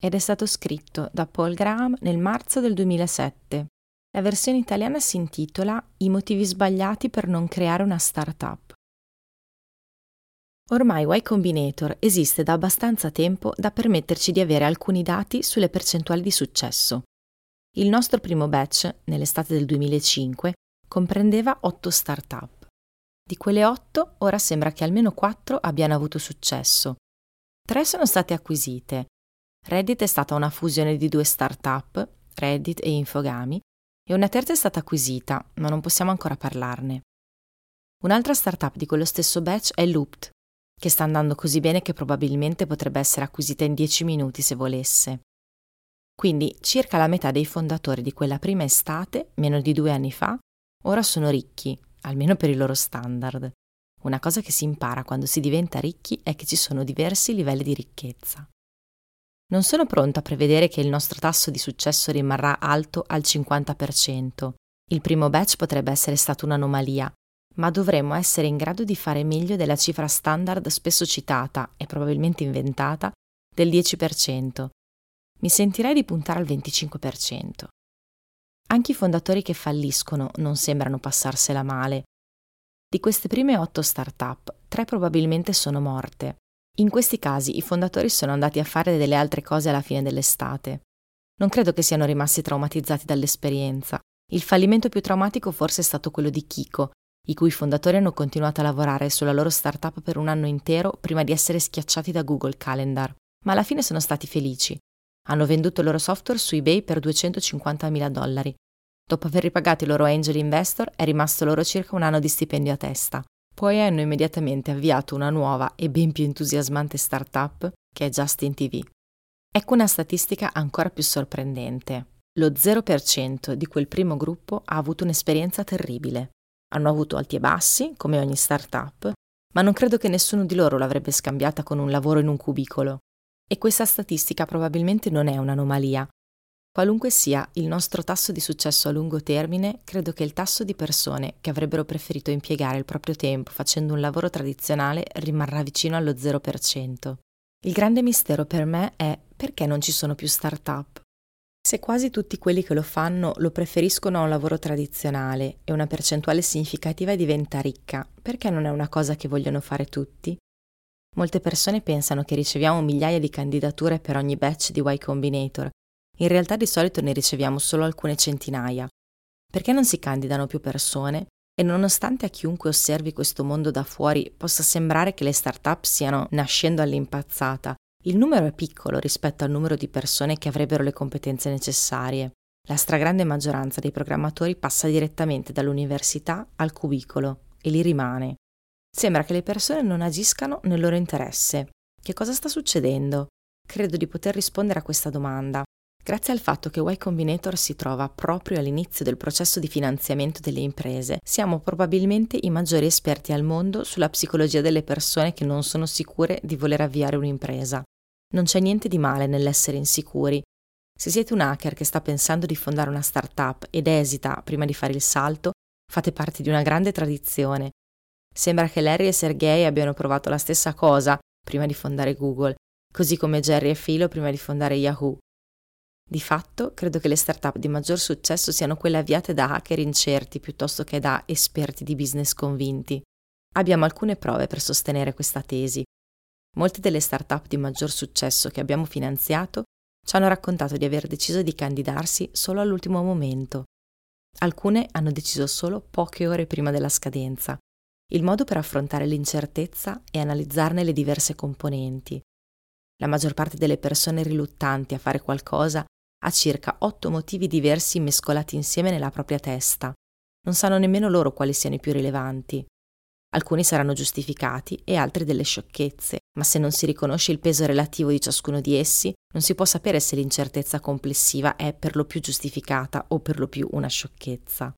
ed è stato scritto da Paul Graham nel marzo del 2007. La versione italiana si intitola I motivi sbagliati per non creare una startup. Ormai Y Combinator esiste da abbastanza tempo da permetterci di avere alcuni dati sulle percentuali di successo. Il nostro primo batch, nell'estate del 2005, comprendeva 8 startup. Di quelle 8, ora sembra che almeno 4 abbiano avuto successo. 3 sono state acquisite, Reddit è stata una fusione di due start-up, Reddit e Infogami, e una terza è stata acquisita, ma non possiamo ancora parlarne. Un'altra startup di quello stesso batch è Looped, che sta andando così bene che probabilmente potrebbe essere acquisita in 10 minuti se volesse. Quindi circa la metà dei fondatori di quella prima estate, meno di due anni fa, ora sono ricchi, almeno per i loro standard. Una cosa che si impara quando si diventa ricchi è che ci sono diversi livelli di ricchezza. Non sono pronta a prevedere che il nostro tasso di successo rimarrà alto al 50%. Il primo batch potrebbe essere stato un'anomalia, ma dovremmo essere in grado di fare meglio della cifra standard spesso citata e probabilmente inventata del 10%. Mi sentirei di puntare al 25%. Anche i fondatori che falliscono non sembrano passarsela male. Di queste prime otto start-up, tre probabilmente sono morte. In questi casi i fondatori sono andati a fare delle altre cose alla fine dell'estate. Non credo che siano rimasti traumatizzati dall'esperienza. Il fallimento più traumatico forse è stato quello di Kiko, i cui fondatori hanno continuato a lavorare sulla loro startup per un anno intero prima di essere schiacciati da Google Calendar, ma alla fine sono stati felici. Hanno venduto il loro software su eBay per 250.000 dollari. Dopo aver ripagato i loro angel investor è rimasto loro circa un anno di stipendio a testa. Poi hanno immediatamente avviato una nuova e ben più entusiasmante startup che è Justin TV. Ecco una statistica ancora più sorprendente. Lo 0% di quel primo gruppo ha avuto un'esperienza terribile. Hanno avuto alti e bassi, come ogni startup, ma non credo che nessuno di loro l'avrebbe scambiata con un lavoro in un cubicolo. E questa statistica probabilmente non è un'anomalia, Qualunque sia il nostro tasso di successo a lungo termine, credo che il tasso di persone che avrebbero preferito impiegare il proprio tempo facendo un lavoro tradizionale rimarrà vicino allo 0%. Il grande mistero per me è perché non ci sono più start-up. Se quasi tutti quelli che lo fanno lo preferiscono a un lavoro tradizionale e una percentuale significativa diventa ricca, perché non è una cosa che vogliono fare tutti? Molte persone pensano che riceviamo migliaia di candidature per ogni batch di Y Combinator in realtà di solito ne riceviamo solo alcune centinaia. Perché non si candidano più persone? E nonostante a chiunque osservi questo mondo da fuori possa sembrare che le start-up stiano nascendo all'impazzata, il numero è piccolo rispetto al numero di persone che avrebbero le competenze necessarie. La stragrande maggioranza dei programmatori passa direttamente dall'università al cubicolo e lì rimane. Sembra che le persone non agiscano nel loro interesse. Che cosa sta succedendo? Credo di poter rispondere a questa domanda Grazie al fatto che Y Combinator si trova proprio all'inizio del processo di finanziamento delle imprese, siamo probabilmente i maggiori esperti al mondo sulla psicologia delle persone che non sono sicure di voler avviare un'impresa. Non c'è niente di male nell'essere insicuri. Se siete un hacker che sta pensando di fondare una startup ed esita prima di fare il salto, fate parte di una grande tradizione. Sembra che Larry e Sergey abbiano provato la stessa cosa prima di fondare Google, così come Jerry e Philo prima di fondare Yahoo. Di fatto, credo che le start-up di maggior successo siano quelle avviate da hacker incerti piuttosto che da esperti di business convinti. Abbiamo alcune prove per sostenere questa tesi. Molte delle start-up di maggior successo che abbiamo finanziato ci hanno raccontato di aver deciso di candidarsi solo all'ultimo momento. Alcune hanno deciso solo poche ore prima della scadenza. Il modo per affrontare l'incertezza è analizzarne le diverse componenti. La maggior parte delle persone riluttanti a fare qualcosa ha circa otto motivi diversi mescolati insieme nella propria testa. Non sanno nemmeno loro quali siano i più rilevanti. Alcuni saranno giustificati e altri delle sciocchezze, ma se non si riconosce il peso relativo di ciascuno di essi, non si può sapere se l'incertezza complessiva è per lo più giustificata o per lo più una sciocchezza.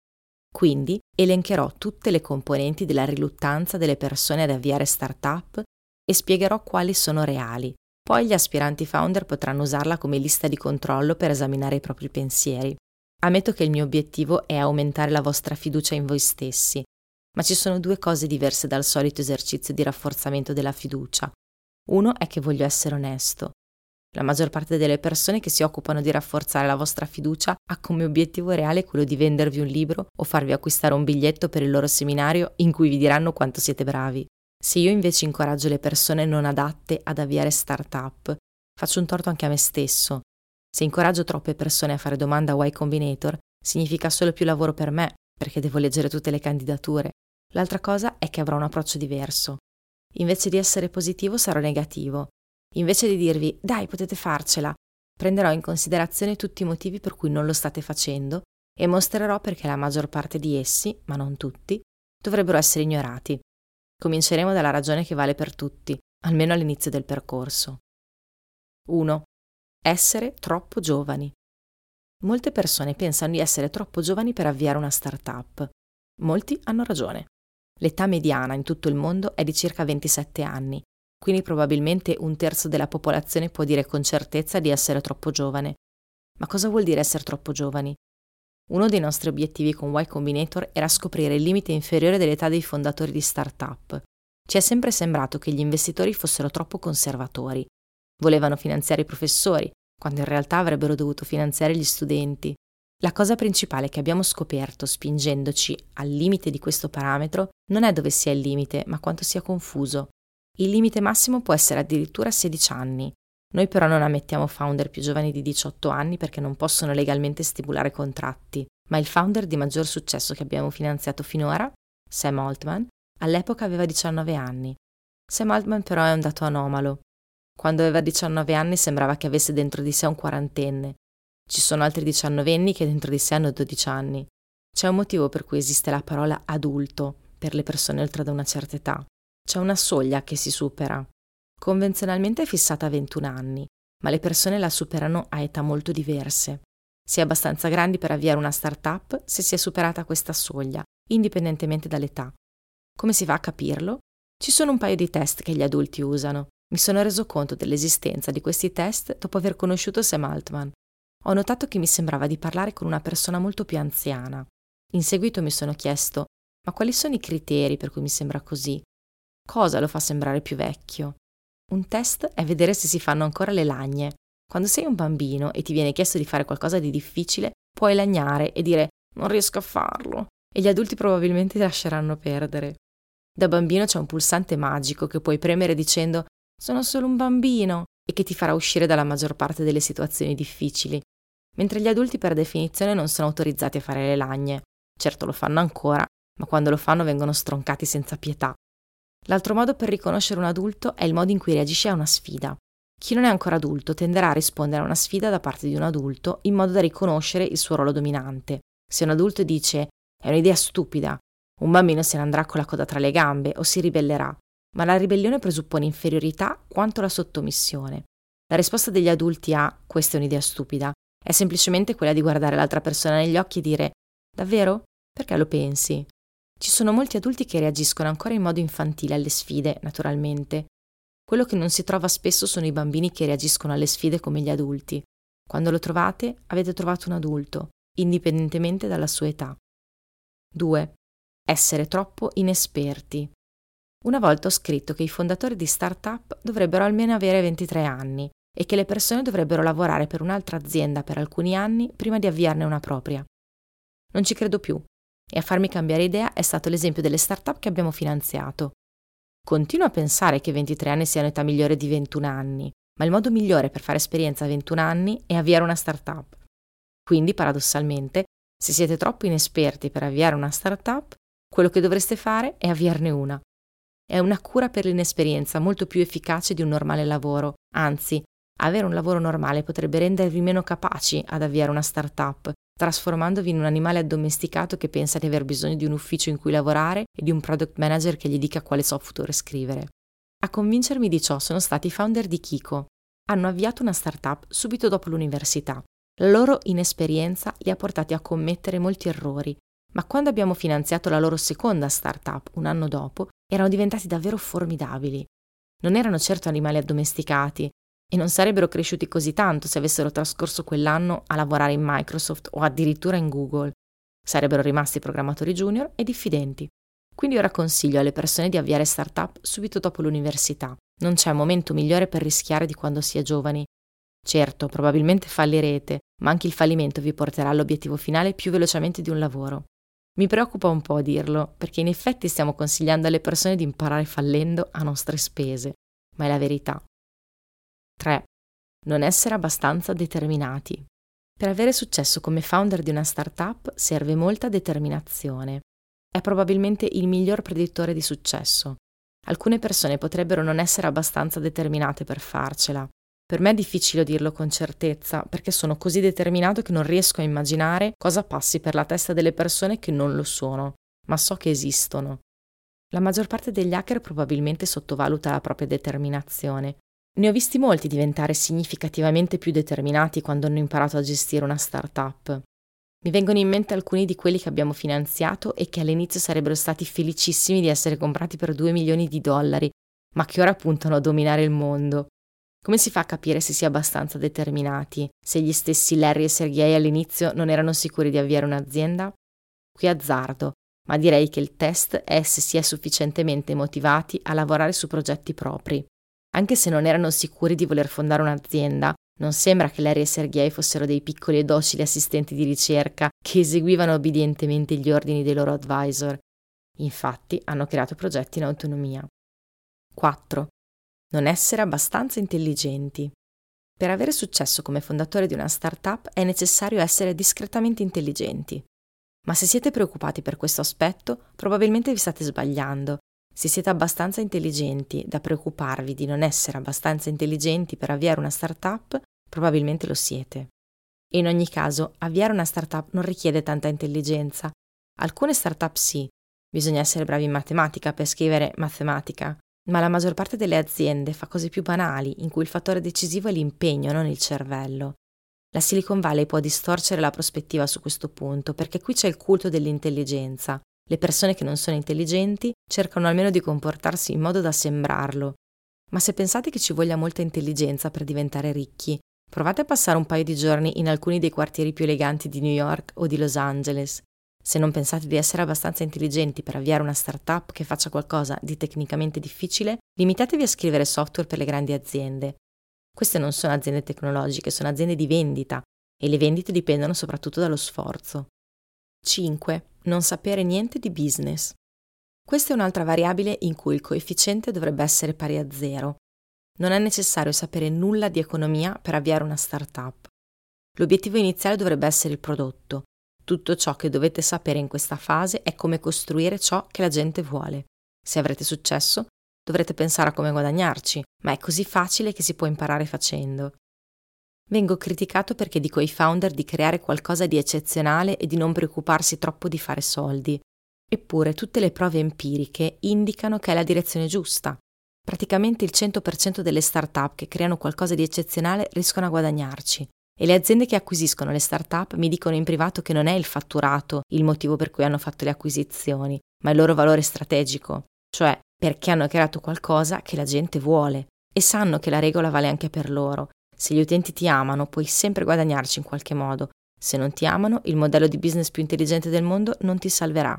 Quindi elencherò tutte le componenti della riluttanza delle persone ad avviare start-up e spiegherò quali sono reali. Poi gli aspiranti founder potranno usarla come lista di controllo per esaminare i propri pensieri. Ammetto che il mio obiettivo è aumentare la vostra fiducia in voi stessi, ma ci sono due cose diverse dal solito esercizio di rafforzamento della fiducia. Uno è che voglio essere onesto. La maggior parte delle persone che si occupano di rafforzare la vostra fiducia ha come obiettivo reale quello di vendervi un libro o farvi acquistare un biglietto per il loro seminario in cui vi diranno quanto siete bravi. Se io invece incoraggio le persone non adatte ad avviare start-up, faccio un torto anche a me stesso. Se incoraggio troppe persone a fare domanda a Y Combinator, significa solo più lavoro per me, perché devo leggere tutte le candidature. L'altra cosa è che avrò un approccio diverso. Invece di essere positivo sarò negativo. Invece di dirvi dai potete farcela, prenderò in considerazione tutti i motivi per cui non lo state facendo e mostrerò perché la maggior parte di essi, ma non tutti, dovrebbero essere ignorati. Cominceremo dalla ragione che vale per tutti, almeno all'inizio del percorso. 1. Essere troppo giovani. Molte persone pensano di essere troppo giovani per avviare una startup. Molti hanno ragione. L'età mediana in tutto il mondo è di circa 27 anni, quindi probabilmente un terzo della popolazione può dire con certezza di essere troppo giovane. Ma cosa vuol dire essere troppo giovani? Uno dei nostri obiettivi con Y Combinator era scoprire il limite inferiore dell'età dei fondatori di start-up. Ci è sempre sembrato che gli investitori fossero troppo conservatori. Volevano finanziare i professori, quando in realtà avrebbero dovuto finanziare gli studenti. La cosa principale che abbiamo scoperto spingendoci al limite di questo parametro non è dove sia il limite, ma quanto sia confuso. Il limite massimo può essere addirittura 16 anni. Noi però non ammettiamo founder più giovani di 18 anni perché non possono legalmente stipulare contratti, ma il founder di maggior successo che abbiamo finanziato finora, Sam Altman, all'epoca aveva 19 anni. Sam Altman però è un dato anomalo. Quando aveva 19 anni sembrava che avesse dentro di sé un quarantenne, ci sono altri diciannovenni che dentro di sé hanno 12 anni. C'è un motivo per cui esiste la parola adulto per le persone oltre da una certa età. C'è una soglia che si supera. Convenzionalmente è fissata a 21 anni, ma le persone la superano a età molto diverse. Si è abbastanza grandi per avviare una start-up se si è superata questa soglia, indipendentemente dall'età. Come si fa a capirlo? Ci sono un paio di test che gli adulti usano. Mi sono reso conto dell'esistenza di questi test dopo aver conosciuto Sam Altman ho notato che mi sembrava di parlare con una persona molto più anziana. In seguito mi sono chiesto, ma quali sono i criteri per cui mi sembra così? Cosa lo fa sembrare più vecchio? Un test è vedere se si fanno ancora le lagne. Quando sei un bambino e ti viene chiesto di fare qualcosa di difficile, puoi lagnare e dire non riesco a farlo e gli adulti probabilmente ti lasceranno perdere. Da bambino c'è un pulsante magico che puoi premere dicendo sono solo un bambino e che ti farà uscire dalla maggior parte delle situazioni difficili mentre gli adulti per definizione non sono autorizzati a fare le lagne. Certo lo fanno ancora, ma quando lo fanno vengono stroncati senza pietà. L'altro modo per riconoscere un adulto è il modo in cui reagisce a una sfida. Chi non è ancora adulto tenderà a rispondere a una sfida da parte di un adulto in modo da riconoscere il suo ruolo dominante. Se un adulto dice è un'idea stupida, un bambino se ne andrà con la coda tra le gambe o si ribellerà, ma la ribellione presuppone inferiorità quanto la sottomissione. La risposta degli adulti a questa è un'idea stupida è semplicemente quella di guardare l'altra persona negli occhi e dire Davvero? Perché lo pensi? Ci sono molti adulti che reagiscono ancora in modo infantile alle sfide, naturalmente. Quello che non si trova spesso sono i bambini che reagiscono alle sfide come gli adulti. Quando lo trovate, avete trovato un adulto, indipendentemente dalla sua età. 2. Essere troppo inesperti. Una volta ho scritto che i fondatori di start-up dovrebbero almeno avere 23 anni e che le persone dovrebbero lavorare per un'altra azienda per alcuni anni prima di avviarne una propria. Non ci credo più e a farmi cambiare idea è stato l'esempio delle start-up che abbiamo finanziato. Continuo a pensare che 23 anni sia un'età migliore di 21 anni, ma il modo migliore per fare esperienza a 21 anni è avviare una start-up. Quindi, paradossalmente, se siete troppo inesperti per avviare una start-up, quello che dovreste fare è avviarne una. È una cura per l'inesperienza molto più efficace di un normale lavoro, anzi, avere un lavoro normale potrebbe rendervi meno capaci ad avviare una start-up, trasformandovi in un animale addomesticato che pensa di aver bisogno di un ufficio in cui lavorare e di un product manager che gli dica quale software scrivere. A convincermi di ciò sono stati i founder di Kiko. Hanno avviato una startup subito dopo l'università. La loro inesperienza li ha portati a commettere molti errori, ma quando abbiamo finanziato la loro seconda startup un anno dopo, erano diventati davvero formidabili. Non erano certo animali addomesticati e non sarebbero cresciuti così tanto se avessero trascorso quell'anno a lavorare in Microsoft o addirittura in Google. Sarebbero rimasti programmatori junior e diffidenti. Quindi ora consiglio alle persone di avviare startup subito dopo l'università. Non c'è momento migliore per rischiare di quando si è giovani. Certo, probabilmente fallirete, ma anche il fallimento vi porterà all'obiettivo finale più velocemente di un lavoro. Mi preoccupa un po' dirlo, perché in effetti stiamo consigliando alle persone di imparare fallendo a nostre spese, ma è la verità. 3. Non essere abbastanza determinati. Per avere successo come founder di una startup serve molta determinazione. È probabilmente il miglior predittore di successo. Alcune persone potrebbero non essere abbastanza determinate per farcela, per me è difficile dirlo con certezza, perché sono così determinato che non riesco a immaginare cosa passi per la testa delle persone che non lo sono, ma so che esistono. La maggior parte degli hacker probabilmente sottovaluta la propria determinazione. Ne ho visti molti diventare significativamente più determinati quando hanno imparato a gestire una startup. Mi vengono in mente alcuni di quelli che abbiamo finanziato e che all'inizio sarebbero stati felicissimi di essere comprati per 2 milioni di dollari, ma che ora puntano a dominare il mondo. Come si fa a capire se si è abbastanza determinati, se gli stessi Larry e Sergei all'inizio non erano sicuri di avviare un'azienda? Qui azzardo, ma direi che il test è se si è sufficientemente motivati a lavorare su progetti propri. Anche se non erano sicuri di voler fondare un'azienda, non sembra che Larry e Sergei fossero dei piccoli e docili assistenti di ricerca che eseguivano obbedientemente gli ordini dei loro advisor. Infatti hanno creato progetti in autonomia. 4 non essere abbastanza intelligenti. Per avere successo come fondatore di una startup è necessario essere discretamente intelligenti. Ma se siete preoccupati per questo aspetto, probabilmente vi state sbagliando. Se siete abbastanza intelligenti da preoccuparvi di non essere abbastanza intelligenti per avviare una startup, probabilmente lo siete. In ogni caso, avviare una startup non richiede tanta intelligenza. Alcune startup sì, bisogna essere bravi in matematica per scrivere matematica, ma la maggior parte delle aziende fa cose più banali, in cui il fattore decisivo è l'impegno, non il cervello. La Silicon Valley può distorcere la prospettiva su questo punto, perché qui c'è il culto dell'intelligenza. Le persone che non sono intelligenti cercano almeno di comportarsi in modo da sembrarlo. Ma se pensate che ci voglia molta intelligenza per diventare ricchi, provate a passare un paio di giorni in alcuni dei quartieri più eleganti di New York o di Los Angeles. Se non pensate di essere abbastanza intelligenti per avviare una startup che faccia qualcosa di tecnicamente difficile, limitatevi a scrivere software per le grandi aziende. Queste non sono aziende tecnologiche, sono aziende di vendita e le vendite dipendono soprattutto dallo sforzo. 5. Non sapere niente di business. Questa è un'altra variabile in cui il coefficiente dovrebbe essere pari a zero. Non è necessario sapere nulla di economia per avviare una startup. L'obiettivo iniziale dovrebbe essere il prodotto, tutto ciò che dovete sapere in questa fase è come costruire ciò che la gente vuole. Se avrete successo, dovrete pensare a come guadagnarci, ma è così facile che si può imparare facendo. Vengo criticato perché dico ai founder di creare qualcosa di eccezionale e di non preoccuparsi troppo di fare soldi. Eppure tutte le prove empiriche indicano che è la direzione giusta. Praticamente il 100% delle start-up che creano qualcosa di eccezionale riescono a guadagnarci. E le aziende che acquisiscono le start-up mi dicono in privato che non è il fatturato il motivo per cui hanno fatto le acquisizioni, ma il loro valore strategico, cioè perché hanno creato qualcosa che la gente vuole e sanno che la regola vale anche per loro. Se gli utenti ti amano, puoi sempre guadagnarci in qualche modo. Se non ti amano, il modello di business più intelligente del mondo non ti salverà.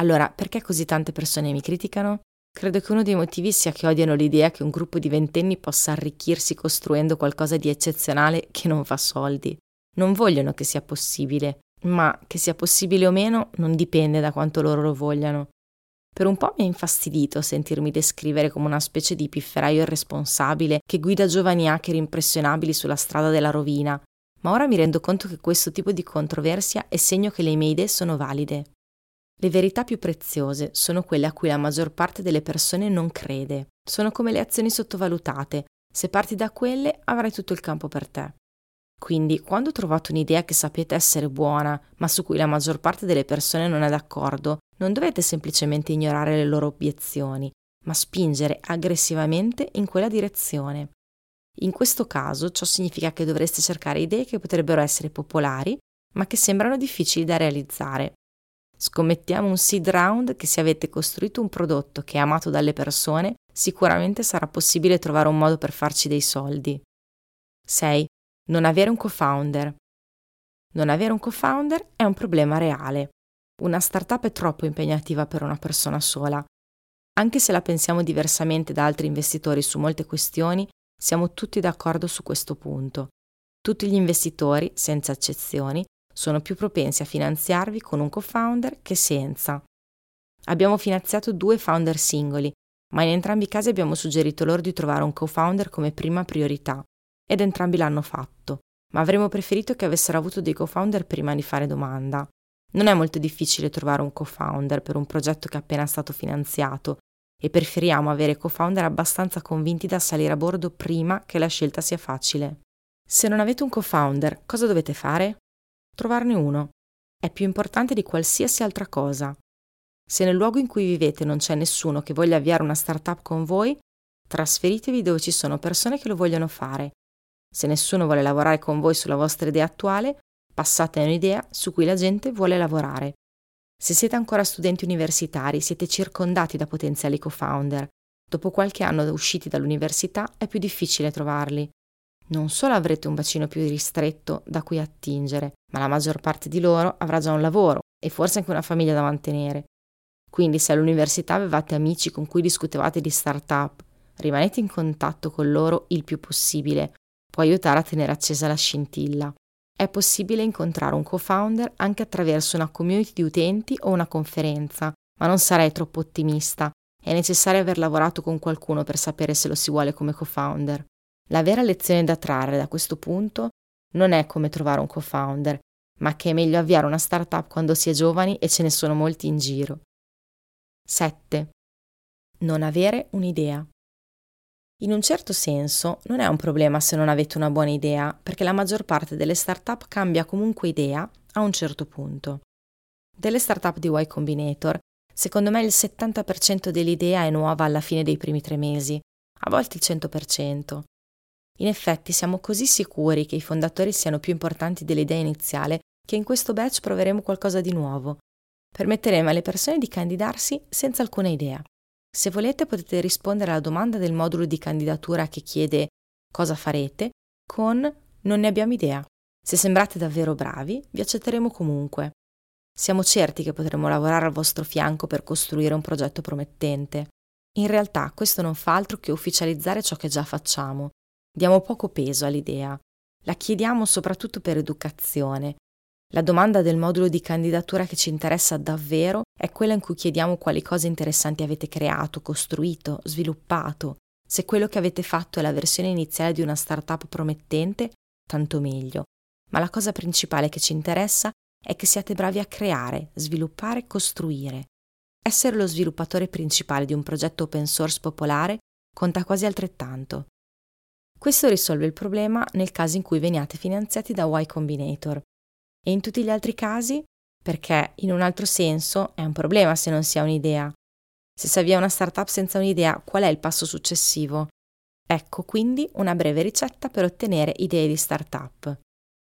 Allora, perché così tante persone mi criticano? Credo che uno dei motivi sia che odiano l'idea che un gruppo di ventenni possa arricchirsi costruendo qualcosa di eccezionale che non fa soldi. Non vogliono che sia possibile, ma che sia possibile o meno non dipende da quanto loro lo vogliano. Per un po' mi ha infastidito sentirmi descrivere come una specie di pifferaio irresponsabile che guida giovani hacker impressionabili sulla strada della rovina, ma ora mi rendo conto che questo tipo di controversia è segno che le mie idee sono valide. Le verità più preziose sono quelle a cui la maggior parte delle persone non crede. Sono come le azioni sottovalutate. Se parti da quelle avrai tutto il campo per te. Quindi, quando trovate un'idea che sapete essere buona, ma su cui la maggior parte delle persone non è d'accordo, non dovete semplicemente ignorare le loro obiezioni, ma spingere aggressivamente in quella direzione. In questo caso ciò significa che dovreste cercare idee che potrebbero essere popolari, ma che sembrano difficili da realizzare. Scommettiamo un seed round che se avete costruito un prodotto che è amato dalle persone, sicuramente sarà possibile trovare un modo per farci dei soldi. 6. Non avere un co-founder. Non avere un co-founder è un problema reale. Una startup è troppo impegnativa per una persona sola. Anche se la pensiamo diversamente da altri investitori su molte questioni, siamo tutti d'accordo su questo punto. Tutti gli investitori, senza eccezioni, sono più propensi a finanziarvi con un co-founder che senza. Abbiamo finanziato due founder singoli, ma in entrambi i casi abbiamo suggerito loro di trovare un co-founder come prima priorità, ed entrambi l'hanno fatto, ma avremmo preferito che avessero avuto dei co-founder prima di fare domanda. Non è molto difficile trovare un co-founder per un progetto che è appena stato finanziato e preferiamo avere co-founder abbastanza convinti da salire a bordo prima che la scelta sia facile. Se non avete un co-founder, cosa dovete fare? Trovarne uno. È più importante di qualsiasi altra cosa. Se nel luogo in cui vivete non c'è nessuno che voglia avviare una startup con voi, trasferitevi dove ci sono persone che lo vogliono fare. Se nessuno vuole lavorare con voi sulla vostra idea attuale, passate a un'idea su cui la gente vuole lavorare. Se siete ancora studenti universitari, siete circondati da potenziali co-founder. Dopo qualche anno usciti dall'università è più difficile trovarli. Non solo avrete un bacino più ristretto da cui attingere, ma la maggior parte di loro avrà già un lavoro e forse anche una famiglia da mantenere. Quindi se all'università avevate amici con cui discutevate di startup, rimanete in contatto con loro il più possibile, può aiutare a tenere accesa la scintilla. È possibile incontrare un co-founder anche attraverso una community di utenti o una conferenza, ma non sarei troppo ottimista. È necessario aver lavorato con qualcuno per sapere se lo si vuole come co-founder. La vera lezione da trarre da questo punto non è come trovare un co-founder, ma che è meglio avviare una startup quando si è giovani e ce ne sono molti in giro. 7. Non avere un'idea. In un certo senso non è un problema se non avete una buona idea, perché la maggior parte delle startup cambia comunque idea a un certo punto. Delle startup di Y Combinator, secondo me il 70% dell'idea è nuova alla fine dei primi tre mesi, a volte il 100%. In effetti siamo così sicuri che i fondatori siano più importanti dell'idea iniziale che in questo batch proveremo qualcosa di nuovo. Permetteremo alle persone di candidarsi senza alcuna idea. Se volete potete rispondere alla domanda del modulo di candidatura che chiede cosa farete con non ne abbiamo idea. Se sembrate davvero bravi, vi accetteremo comunque. Siamo certi che potremo lavorare al vostro fianco per costruire un progetto promettente. In realtà questo non fa altro che ufficializzare ciò che già facciamo. Diamo poco peso all'idea. La chiediamo soprattutto per educazione, la domanda del modulo di candidatura che ci interessa davvero è quella in cui chiediamo quali cose interessanti avete creato, costruito, sviluppato. Se quello che avete fatto è la versione iniziale di una startup promettente, tanto meglio. Ma la cosa principale che ci interessa è che siate bravi a creare, sviluppare, costruire. Essere lo sviluppatore principale di un progetto open source popolare conta quasi altrettanto. Questo risolve il problema nel caso in cui veniate finanziati da Y Combinator, e in tutti gli altri casi? Perché in un altro senso è un problema se non si ha un'idea. Se si avvia una startup senza un'idea, qual è il passo successivo? Ecco quindi una breve ricetta per ottenere idee di startup.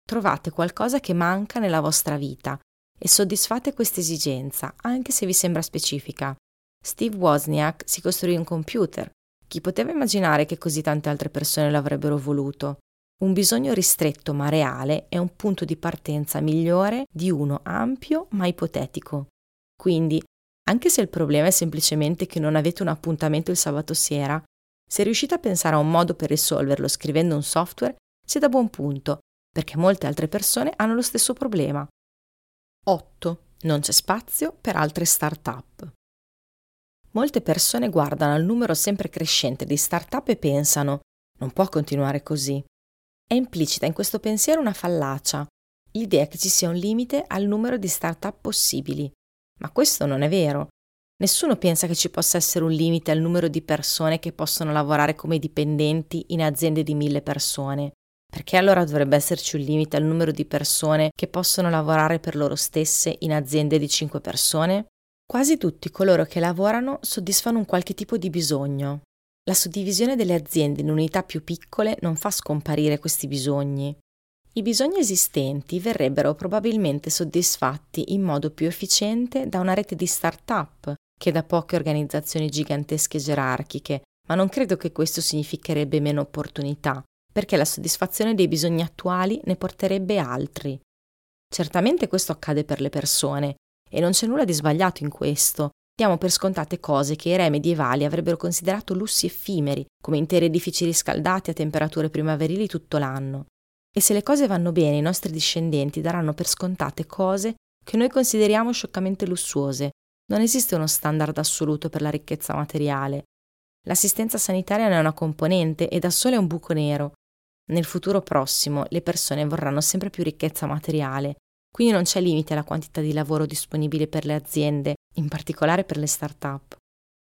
Trovate qualcosa che manca nella vostra vita e soddisfate questa esigenza, anche se vi sembra specifica. Steve Wozniak si costruì un computer. Chi poteva immaginare che così tante altre persone lo avrebbero voluto? Un bisogno ristretto ma reale è un punto di partenza migliore di uno ampio ma ipotetico. Quindi, anche se il problema è semplicemente che non avete un appuntamento il sabato sera, se riuscite a pensare a un modo per risolverlo scrivendo un software, siete a buon punto, perché molte altre persone hanno lo stesso problema. 8. Non c'è spazio per altre start-up. Molte persone guardano al numero sempre crescente di start-up e pensano non può continuare così. È implicita in questo pensiero una fallacia, l'idea che ci sia un limite al numero di start-up possibili. Ma questo non è vero. Nessuno pensa che ci possa essere un limite al numero di persone che possono lavorare come dipendenti in aziende di mille persone. Perché allora dovrebbe esserci un limite al numero di persone che possono lavorare per loro stesse in aziende di cinque persone? Quasi tutti coloro che lavorano soddisfano un qualche tipo di bisogno. La suddivisione delle aziende in unità più piccole non fa scomparire questi bisogni. I bisogni esistenti verrebbero probabilmente soddisfatti in modo più efficiente da una rete di start-up che da poche organizzazioni gigantesche e gerarchiche, ma non credo che questo significherebbe meno opportunità, perché la soddisfazione dei bisogni attuali ne porterebbe altri. Certamente questo accade per le persone, e non c'è nulla di sbagliato in questo. Diamo per scontate cose che i re medievali avrebbero considerato lussi effimeri, come interi edifici riscaldati a temperature primaverili tutto l'anno. E se le cose vanno bene, i nostri discendenti daranno per scontate cose che noi consideriamo scioccamente lussuose. Non esiste uno standard assoluto per la ricchezza materiale. L'assistenza sanitaria ne è una componente e da sola è un buco nero. Nel futuro prossimo le persone vorranno sempre più ricchezza materiale quindi non c'è limite alla quantità di lavoro disponibile per le aziende, in particolare per le start-up.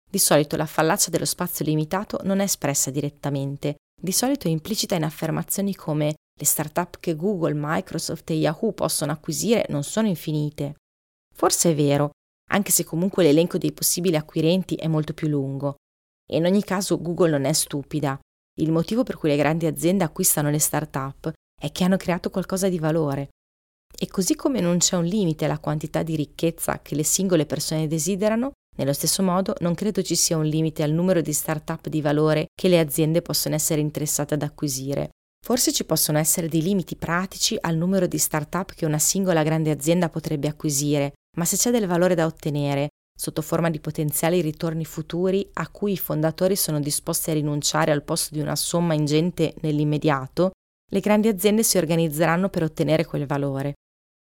Di solito la fallacia dello spazio limitato non è espressa direttamente, di solito è implicita in affermazioni come le start-up che Google, Microsoft e Yahoo possono acquisire non sono infinite. Forse è vero, anche se comunque l'elenco dei possibili acquirenti è molto più lungo. E in ogni caso Google non è stupida. Il motivo per cui le grandi aziende acquistano le start-up è che hanno creato qualcosa di valore, e così come non c'è un limite alla quantità di ricchezza che le singole persone desiderano, nello stesso modo non credo ci sia un limite al numero di start-up di valore che le aziende possono essere interessate ad acquisire. Forse ci possono essere dei limiti pratici al numero di start-up che una singola grande azienda potrebbe acquisire, ma se c'è del valore da ottenere, sotto forma di potenziali ritorni futuri a cui i fondatori sono disposti a rinunciare al posto di una somma ingente nell'immediato, le grandi aziende si organizzeranno per ottenere quel valore.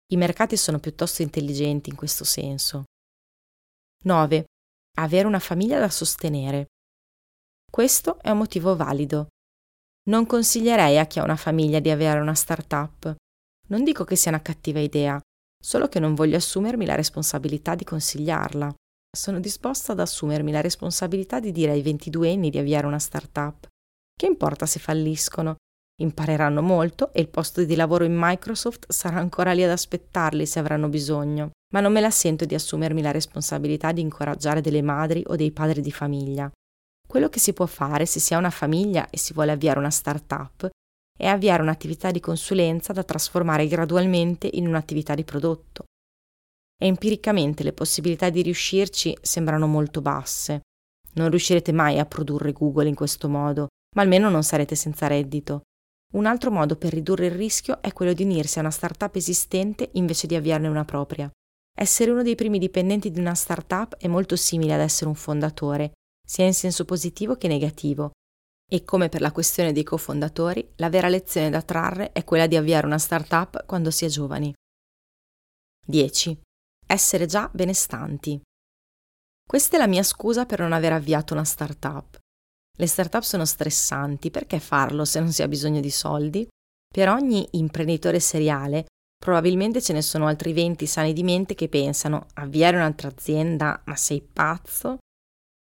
I mercati sono piuttosto intelligenti in questo senso. 9. Avere una famiglia da sostenere. Questo è un motivo valido. Non consiglierei a chi ha una famiglia di avere una start-up. Non dico che sia una cattiva idea, solo che non voglio assumermi la responsabilità di consigliarla. Sono disposta ad assumermi la responsabilità di dire ai 22 anni di avviare una start-up. Che importa se falliscono? Impareranno molto e il posto di lavoro in Microsoft sarà ancora lì ad aspettarli se avranno bisogno, ma non me la sento di assumermi la responsabilità di incoraggiare delle madri o dei padri di famiglia. Quello che si può fare se si ha una famiglia e si vuole avviare una start-up è avviare un'attività di consulenza da trasformare gradualmente in un'attività di prodotto. E empiricamente le possibilità di riuscirci sembrano molto basse. Non riuscirete mai a produrre Google in questo modo, ma almeno non sarete senza reddito. Un altro modo per ridurre il rischio è quello di unirsi a una startup esistente invece di avviarne una propria. Essere uno dei primi dipendenti di una startup è molto simile ad essere un fondatore, sia in senso positivo che negativo. E come per la questione dei cofondatori, la vera lezione da trarre è quella di avviare una startup quando si è giovani. 10. Essere già benestanti. Questa è la mia scusa per non aver avviato una startup. Le startup sono stressanti, perché farlo se non si ha bisogno di soldi? Per ogni imprenditore seriale probabilmente ce ne sono altri 20 sani di mente che pensano avviare un'altra azienda, ma sei pazzo?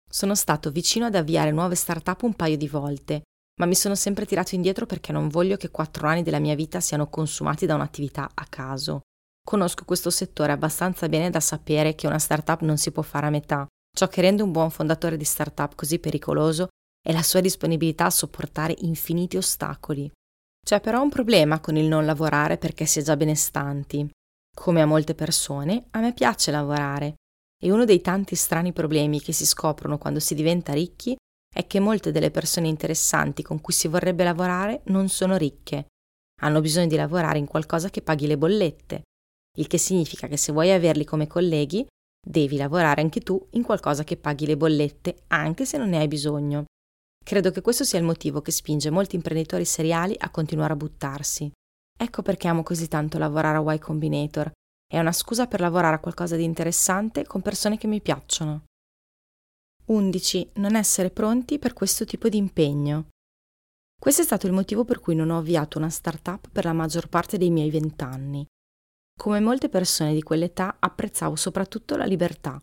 Sono stato vicino ad avviare nuove startup un paio di volte, ma mi sono sempre tirato indietro perché non voglio che quattro anni della mia vita siano consumati da un'attività a caso. Conosco questo settore abbastanza bene da sapere che una startup non si può fare a metà. Ciò che rende un buon fondatore di startup così pericoloso è la sua disponibilità a sopportare infiniti ostacoli. C'è però un problema con il non lavorare perché si è già benestanti. Come a molte persone, a me piace lavorare e uno dei tanti strani problemi che si scoprono quando si diventa ricchi è che molte delle persone interessanti con cui si vorrebbe lavorare non sono ricche. Hanno bisogno di lavorare in qualcosa che paghi le bollette, il che significa che se vuoi averli come colleghi, devi lavorare anche tu in qualcosa che paghi le bollette, anche se non ne hai bisogno. Credo che questo sia il motivo che spinge molti imprenditori seriali a continuare a buttarsi. Ecco perché amo così tanto lavorare a Y Combinator. È una scusa per lavorare a qualcosa di interessante con persone che mi piacciono. 11. Non essere pronti per questo tipo di impegno. Questo è stato il motivo per cui non ho avviato una startup per la maggior parte dei miei vent'anni. Come molte persone di quell'età apprezzavo soprattutto la libertà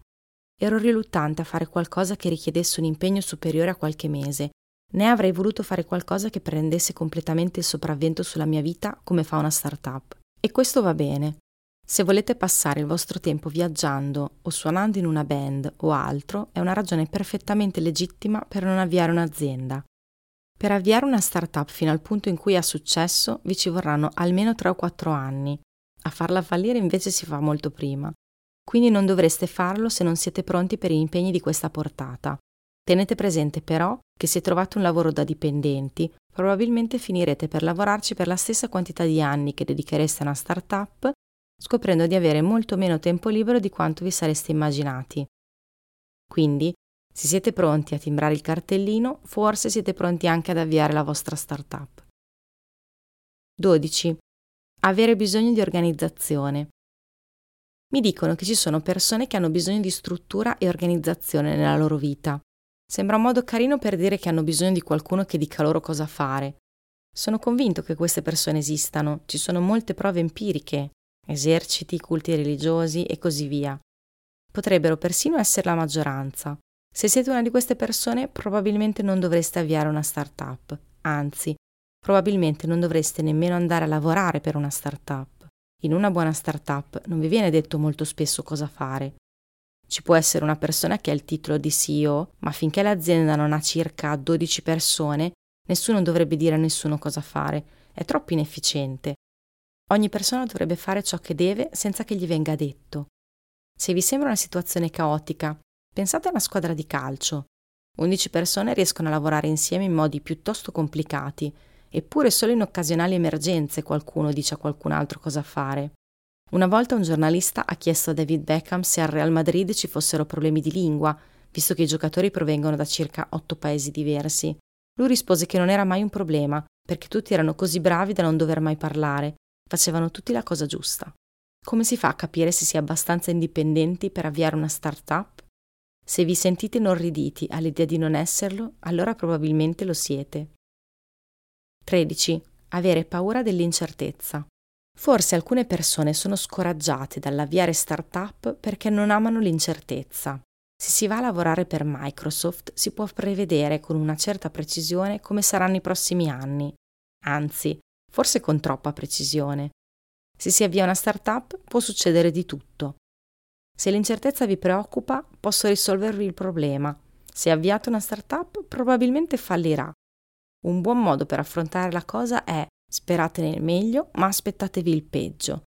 Ero riluttante a fare qualcosa che richiedesse un impegno superiore a qualche mese, né avrei voluto fare qualcosa che prendesse completamente il sopravvento sulla mia vita come fa una startup. E questo va bene. Se volete passare il vostro tempo viaggiando o suonando in una band o altro, è una ragione perfettamente legittima per non avviare un'azienda. Per avviare una startup fino al punto in cui ha successo vi ci vorranno almeno 3 o 4 anni. A farla fallire invece si fa molto prima. Quindi non dovreste farlo se non siete pronti per gli impegni di questa portata. Tenete presente però che se trovate un lavoro da dipendenti, probabilmente finirete per lavorarci per la stessa quantità di anni che dedichereste a una startup scoprendo di avere molto meno tempo libero di quanto vi sareste immaginati. Quindi, se siete pronti a timbrare il cartellino, forse siete pronti anche ad avviare la vostra startup. 12. Avere bisogno di organizzazione. Mi dicono che ci sono persone che hanno bisogno di struttura e organizzazione nella loro vita. Sembra un modo carino per dire che hanno bisogno di qualcuno che dica loro cosa fare. Sono convinto che queste persone esistano, ci sono molte prove empiriche eserciti, culti religiosi e così via. Potrebbero persino essere la maggioranza. Se siete una di queste persone, probabilmente non dovreste avviare una startup, anzi, probabilmente non dovreste nemmeno andare a lavorare per una startup. In una buona startup non vi viene detto molto spesso cosa fare. Ci può essere una persona che ha il titolo di CEO, ma finché l'azienda non ha circa 12 persone, nessuno dovrebbe dire a nessuno cosa fare. È troppo inefficiente. Ogni persona dovrebbe fare ciò che deve senza che gli venga detto. Se vi sembra una situazione caotica, pensate a una squadra di calcio. 11 persone riescono a lavorare insieme in modi piuttosto complicati, eppure solo in occasionali emergenze qualcuno dice a qualcun altro cosa fare. Una volta un giornalista ha chiesto a David Beckham se al Real Madrid ci fossero problemi di lingua, visto che i giocatori provengono da circa otto paesi diversi. Lui rispose che non era mai un problema, perché tutti erano così bravi da non dover mai parlare, Facevano tutti la cosa giusta. Come si fa a capire se si è abbastanza indipendenti per avviare una start-up? Se vi sentite inorriditi all'idea di non esserlo, allora probabilmente lo siete. 13. Avere paura dell'incertezza. Forse alcune persone sono scoraggiate dall'avviare start-up perché non amano l'incertezza. Se si va a lavorare per Microsoft si può prevedere con una certa precisione come saranno i prossimi anni. Anzi, forse con troppa precisione. Se si avvia una startup può succedere di tutto. Se l'incertezza vi preoccupa, posso risolvervi il problema. Se avviate una startup, probabilmente fallirà. Un buon modo per affrontare la cosa è sperate nel meglio, ma aspettatevi il peggio.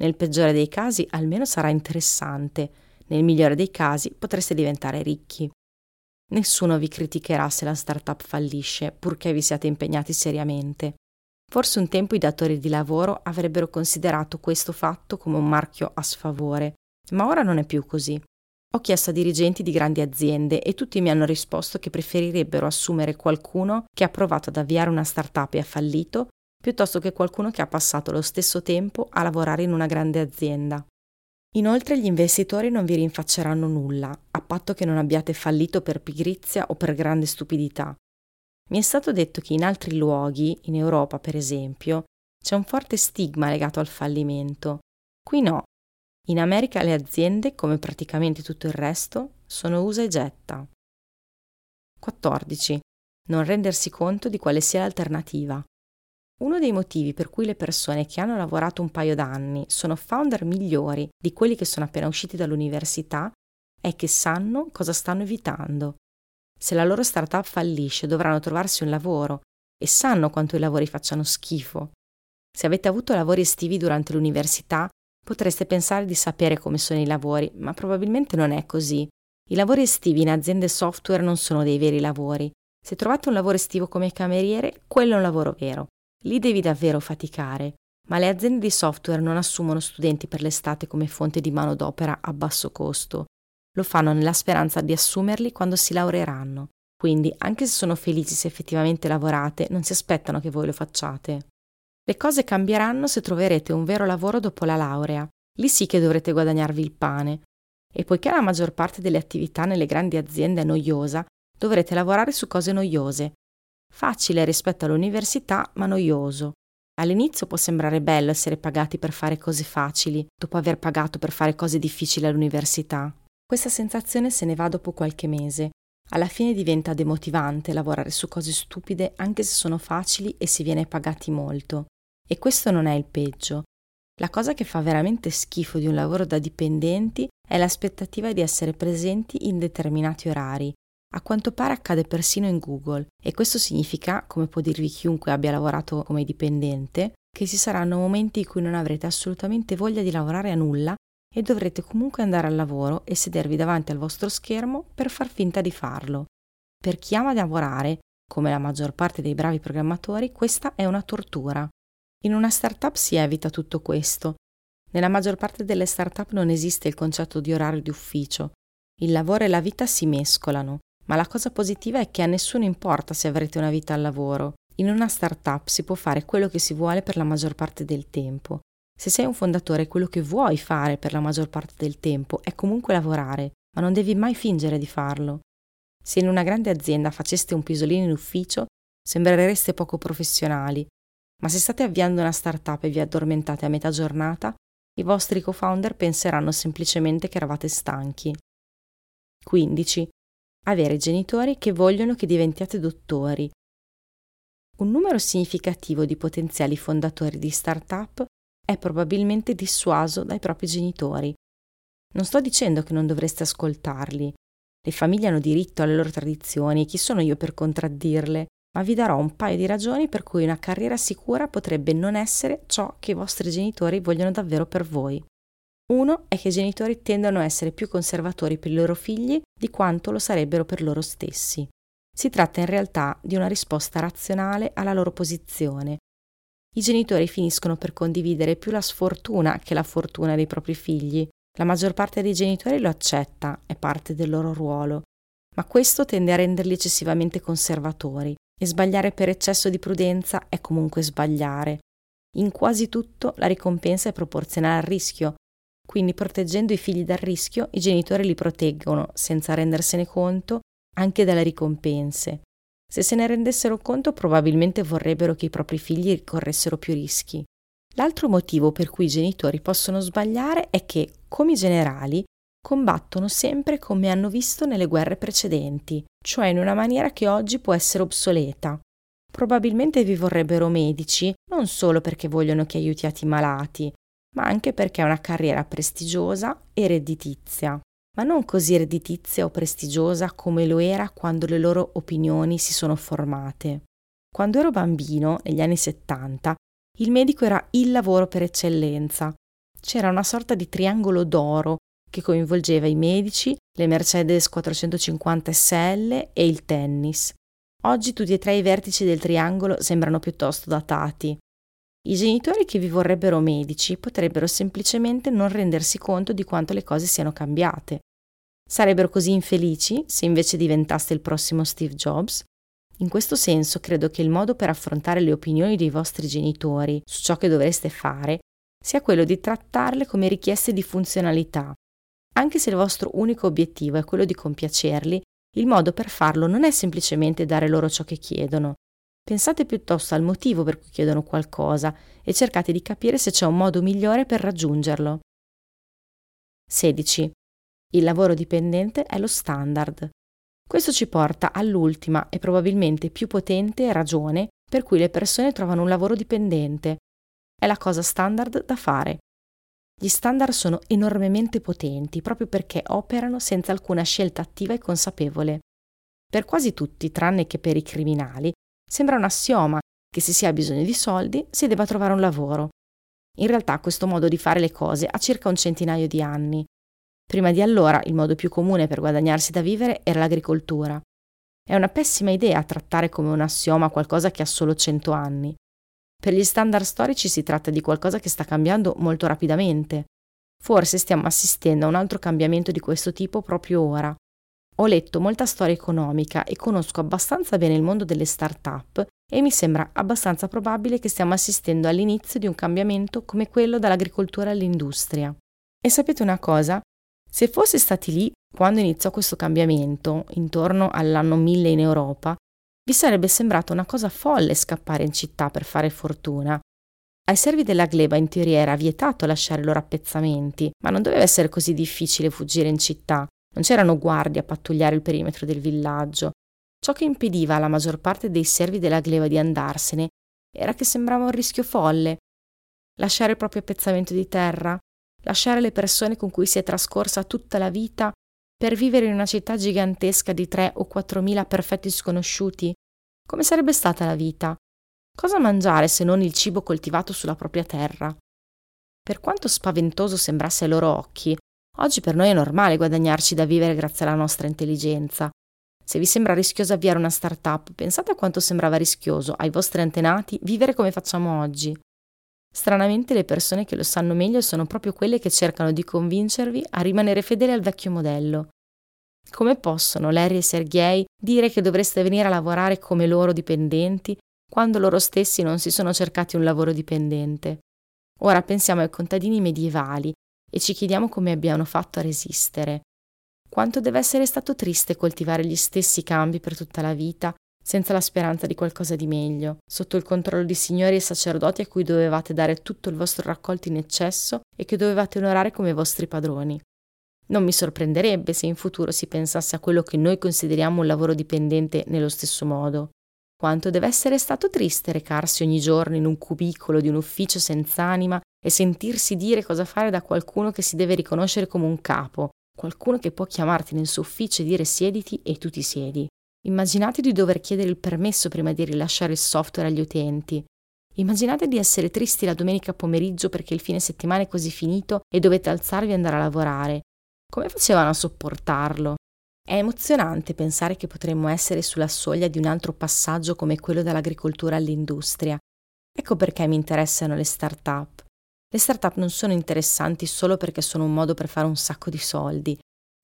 Nel peggiore dei casi almeno sarà interessante, nel migliore dei casi potreste diventare ricchi. Nessuno vi criticherà se la startup fallisce, purché vi siate impegnati seriamente. Forse un tempo i datori di lavoro avrebbero considerato questo fatto come un marchio a sfavore, ma ora non è più così. Ho chiesto a dirigenti di grandi aziende e tutti mi hanno risposto che preferirebbero assumere qualcuno che ha provato ad avviare una startup e ha fallito, piuttosto che qualcuno che ha passato lo stesso tempo a lavorare in una grande azienda. Inoltre gli investitori non vi rinfacceranno nulla, a patto che non abbiate fallito per pigrizia o per grande stupidità. Mi è stato detto che in altri luoghi, in Europa per esempio, c'è un forte stigma legato al fallimento. Qui no. In America le aziende, come praticamente tutto il resto, sono usa e getta. 14. Non rendersi conto di quale sia l'alternativa. Uno dei motivi per cui le persone che hanno lavorato un paio d'anni sono founder migliori di quelli che sono appena usciti dall'università è che sanno cosa stanno evitando. Se la loro startup fallisce, dovranno trovarsi un lavoro e sanno quanto i lavori facciano schifo. Se avete avuto lavori estivi durante l'università, potreste pensare di sapere come sono i lavori, ma probabilmente non è così. I lavori estivi in aziende software non sono dei veri lavori. Se trovate un lavoro estivo come cameriere, quello è un lavoro vero. Lì devi davvero faticare. Ma le aziende di software non assumono studenti per l'estate come fonte di manodopera a basso costo. Lo fanno nella speranza di assumerli quando si laureeranno. Quindi, anche se sono felici se effettivamente lavorate, non si aspettano che voi lo facciate. Le cose cambieranno se troverete un vero lavoro dopo la laurea. Lì sì che dovrete guadagnarvi il pane. E poiché la maggior parte delle attività nelle grandi aziende è noiosa, dovrete lavorare su cose noiose. Facile rispetto all'università, ma noioso. All'inizio può sembrare bello essere pagati per fare cose facili, dopo aver pagato per fare cose difficili all'università. Questa sensazione se ne va dopo qualche mese. Alla fine diventa demotivante lavorare su cose stupide anche se sono facili e si viene pagati molto. E questo non è il peggio. La cosa che fa veramente schifo di un lavoro da dipendenti è l'aspettativa di essere presenti in determinati orari. A quanto pare accade persino in Google e questo significa, come può dirvi chiunque abbia lavorato come dipendente, che ci saranno momenti in cui non avrete assolutamente voglia di lavorare a nulla e dovrete comunque andare al lavoro e sedervi davanti al vostro schermo per far finta di farlo. Per chi ama lavorare, come la maggior parte dei bravi programmatori, questa è una tortura. In una startup si evita tutto questo. Nella maggior parte delle startup non esiste il concetto di orario di ufficio. Il lavoro e la vita si mescolano, ma la cosa positiva è che a nessuno importa se avrete una vita al lavoro. In una startup si può fare quello che si vuole per la maggior parte del tempo. Se sei un fondatore, quello che vuoi fare per la maggior parte del tempo è comunque lavorare, ma non devi mai fingere di farlo. Se in una grande azienda faceste un pisolino in ufficio, sembrereste poco professionali, ma se state avviando una startup e vi addormentate a metà giornata, i vostri co-founder penseranno semplicemente che eravate stanchi. 15. Avere genitori che vogliono che diventiate dottori. Un numero significativo di potenziali fondatori di startup è probabilmente dissuaso dai propri genitori. Non sto dicendo che non dovreste ascoltarli, le famiglie hanno diritto alle loro tradizioni, chi sono io per contraddirle? Ma vi darò un paio di ragioni per cui una carriera sicura potrebbe non essere ciò che i vostri genitori vogliono davvero per voi. Uno è che i genitori tendono a essere più conservatori per i loro figli di quanto lo sarebbero per loro stessi. Si tratta in realtà di una risposta razionale alla loro posizione. I genitori finiscono per condividere più la sfortuna che la fortuna dei propri figli, la maggior parte dei genitori lo accetta, è parte del loro ruolo, ma questo tende a renderli eccessivamente conservatori e sbagliare per eccesso di prudenza è comunque sbagliare. In quasi tutto la ricompensa è proporzionale al rischio, quindi proteggendo i figli dal rischio i genitori li proteggono, senza rendersene conto, anche dalle ricompense. Se se ne rendessero conto probabilmente vorrebbero che i propri figli corressero più rischi. L'altro motivo per cui i genitori possono sbagliare è che, come i generali, combattono sempre come hanno visto nelle guerre precedenti, cioè in una maniera che oggi può essere obsoleta. Probabilmente vi vorrebbero medici non solo perché vogliono che aiutiate i malati, ma anche perché è una carriera prestigiosa e redditizia, ma non così redditizia o prestigiosa come lo era quando le loro opinioni si sono formate. Quando ero bambino, negli anni 70, il medico era il lavoro per eccellenza. C'era una sorta di triangolo d'oro che coinvolgeva i medici, le Mercedes 450 SL e il tennis. Oggi tutti e tre i vertici del triangolo sembrano piuttosto datati. I genitori che vi vorrebbero medici potrebbero semplicemente non rendersi conto di quanto le cose siano cambiate. Sarebbero così infelici se invece diventaste il prossimo Steve Jobs? In questo senso credo che il modo per affrontare le opinioni dei vostri genitori su ciò che dovreste fare sia quello di trattarle come richieste di funzionalità. Anche se il vostro unico obiettivo è quello di compiacerli, il modo per farlo non è semplicemente dare loro ciò che chiedono. Pensate piuttosto al motivo per cui chiedono qualcosa e cercate di capire se c'è un modo migliore per raggiungerlo. 16. Il lavoro dipendente è lo standard. Questo ci porta all'ultima e probabilmente più potente ragione per cui le persone trovano un lavoro dipendente. È la cosa standard da fare. Gli standard sono enormemente potenti proprio perché operano senza alcuna scelta attiva e consapevole. Per quasi tutti, tranne che per i criminali, sembra un assioma che se si ha bisogno di soldi si debba trovare un lavoro. In realtà questo modo di fare le cose ha circa un centinaio di anni. Prima di allora il modo più comune per guadagnarsi da vivere era l'agricoltura. È una pessima idea trattare come un assioma qualcosa che ha solo 100 anni. Per gli standard storici si tratta di qualcosa che sta cambiando molto rapidamente. Forse stiamo assistendo a un altro cambiamento di questo tipo proprio ora. Ho letto molta storia economica e conosco abbastanza bene il mondo delle start-up e mi sembra abbastanza probabile che stiamo assistendo all'inizio di un cambiamento come quello dall'agricoltura all'industria. E sapete una cosa? Se fosse stati lì quando iniziò questo cambiamento, intorno all'anno 1000 in Europa, vi sarebbe sembrato una cosa folle scappare in città per fare fortuna. Ai servi della gleba in teoria era vietato lasciare i loro appezzamenti, ma non doveva essere così difficile fuggire in città. Non c'erano guardie a pattugliare il perimetro del villaggio. Ciò che impediva alla maggior parte dei servi della gleba di andarsene era che sembrava un rischio folle. lasciare il proprio pezzamento di terra, lasciare le persone con cui si è trascorsa tutta la vita per vivere in una città gigantesca di 3 o 4 mila perfetti sconosciuti? Come sarebbe stata la vita? Cosa mangiare se non il cibo coltivato sulla propria terra? Per quanto spaventoso sembrasse ai loro occhi, oggi per noi è normale guadagnarci da vivere grazie alla nostra intelligenza. Se vi sembra rischioso avviare una startup, pensate a quanto sembrava rischioso ai vostri antenati vivere come facciamo oggi. Stranamente le persone che lo sanno meglio sono proprio quelle che cercano di convincervi a rimanere fedeli al vecchio modello. Come possono Larry e Sergei dire che dovreste venire a lavorare come loro dipendenti quando loro stessi non si sono cercati un lavoro dipendente? Ora pensiamo ai contadini medievali e ci chiediamo come abbiano fatto a resistere. Quanto deve essere stato triste coltivare gli stessi cambi per tutta la vita senza la speranza di qualcosa di meglio, sotto il controllo di signori e sacerdoti a cui dovevate dare tutto il vostro raccolto in eccesso e che dovevate onorare come vostri padroni. Non mi sorprenderebbe se in futuro si pensasse a quello che noi consideriamo un lavoro dipendente nello stesso modo. Quanto deve essere stato triste recarsi ogni giorno in un cubicolo di un ufficio senza anima e sentirsi dire cosa fare da qualcuno che si deve riconoscere come un capo, qualcuno che può chiamarti nel suo ufficio e dire siediti e tu ti siedi. Immaginate di dover chiedere il permesso prima di rilasciare il software agli utenti. Immaginate di essere tristi la domenica pomeriggio perché il fine settimana è così finito e dovete alzarvi e andare a lavorare. Come facevano a sopportarlo? È emozionante pensare che potremmo essere sulla soglia di un altro passaggio come quello dall'agricoltura all'industria. Ecco perché mi interessano le start-up. Le start-up non sono interessanti solo perché sono un modo per fare un sacco di soldi,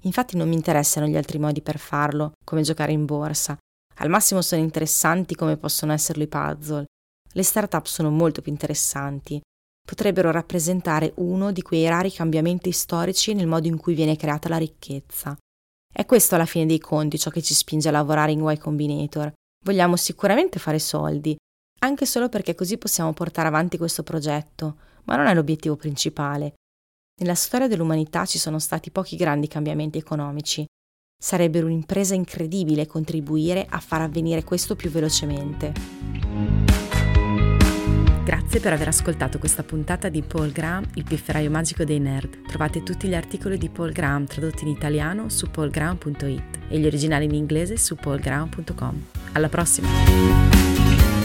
Infatti non mi interessano gli altri modi per farlo, come giocare in borsa. Al massimo sono interessanti come possono esserlo i puzzle. Le start-up sono molto più interessanti. Potrebbero rappresentare uno di quei rari cambiamenti storici nel modo in cui viene creata la ricchezza. È questo alla fine dei conti ciò che ci spinge a lavorare in Y Combinator. Vogliamo sicuramente fare soldi, anche solo perché così possiamo portare avanti questo progetto, ma non è l'obiettivo principale. Nella storia dell'umanità ci sono stati pochi grandi cambiamenti economici. Sarebbero un'impresa incredibile contribuire a far avvenire questo più velocemente. Grazie per aver ascoltato questa puntata di Paul Graham, il pifferaio magico dei nerd. Trovate tutti gli articoli di Paul Graham tradotti in italiano su paulgraham.it e gli originali in inglese su paulgraham.com. Alla prossima!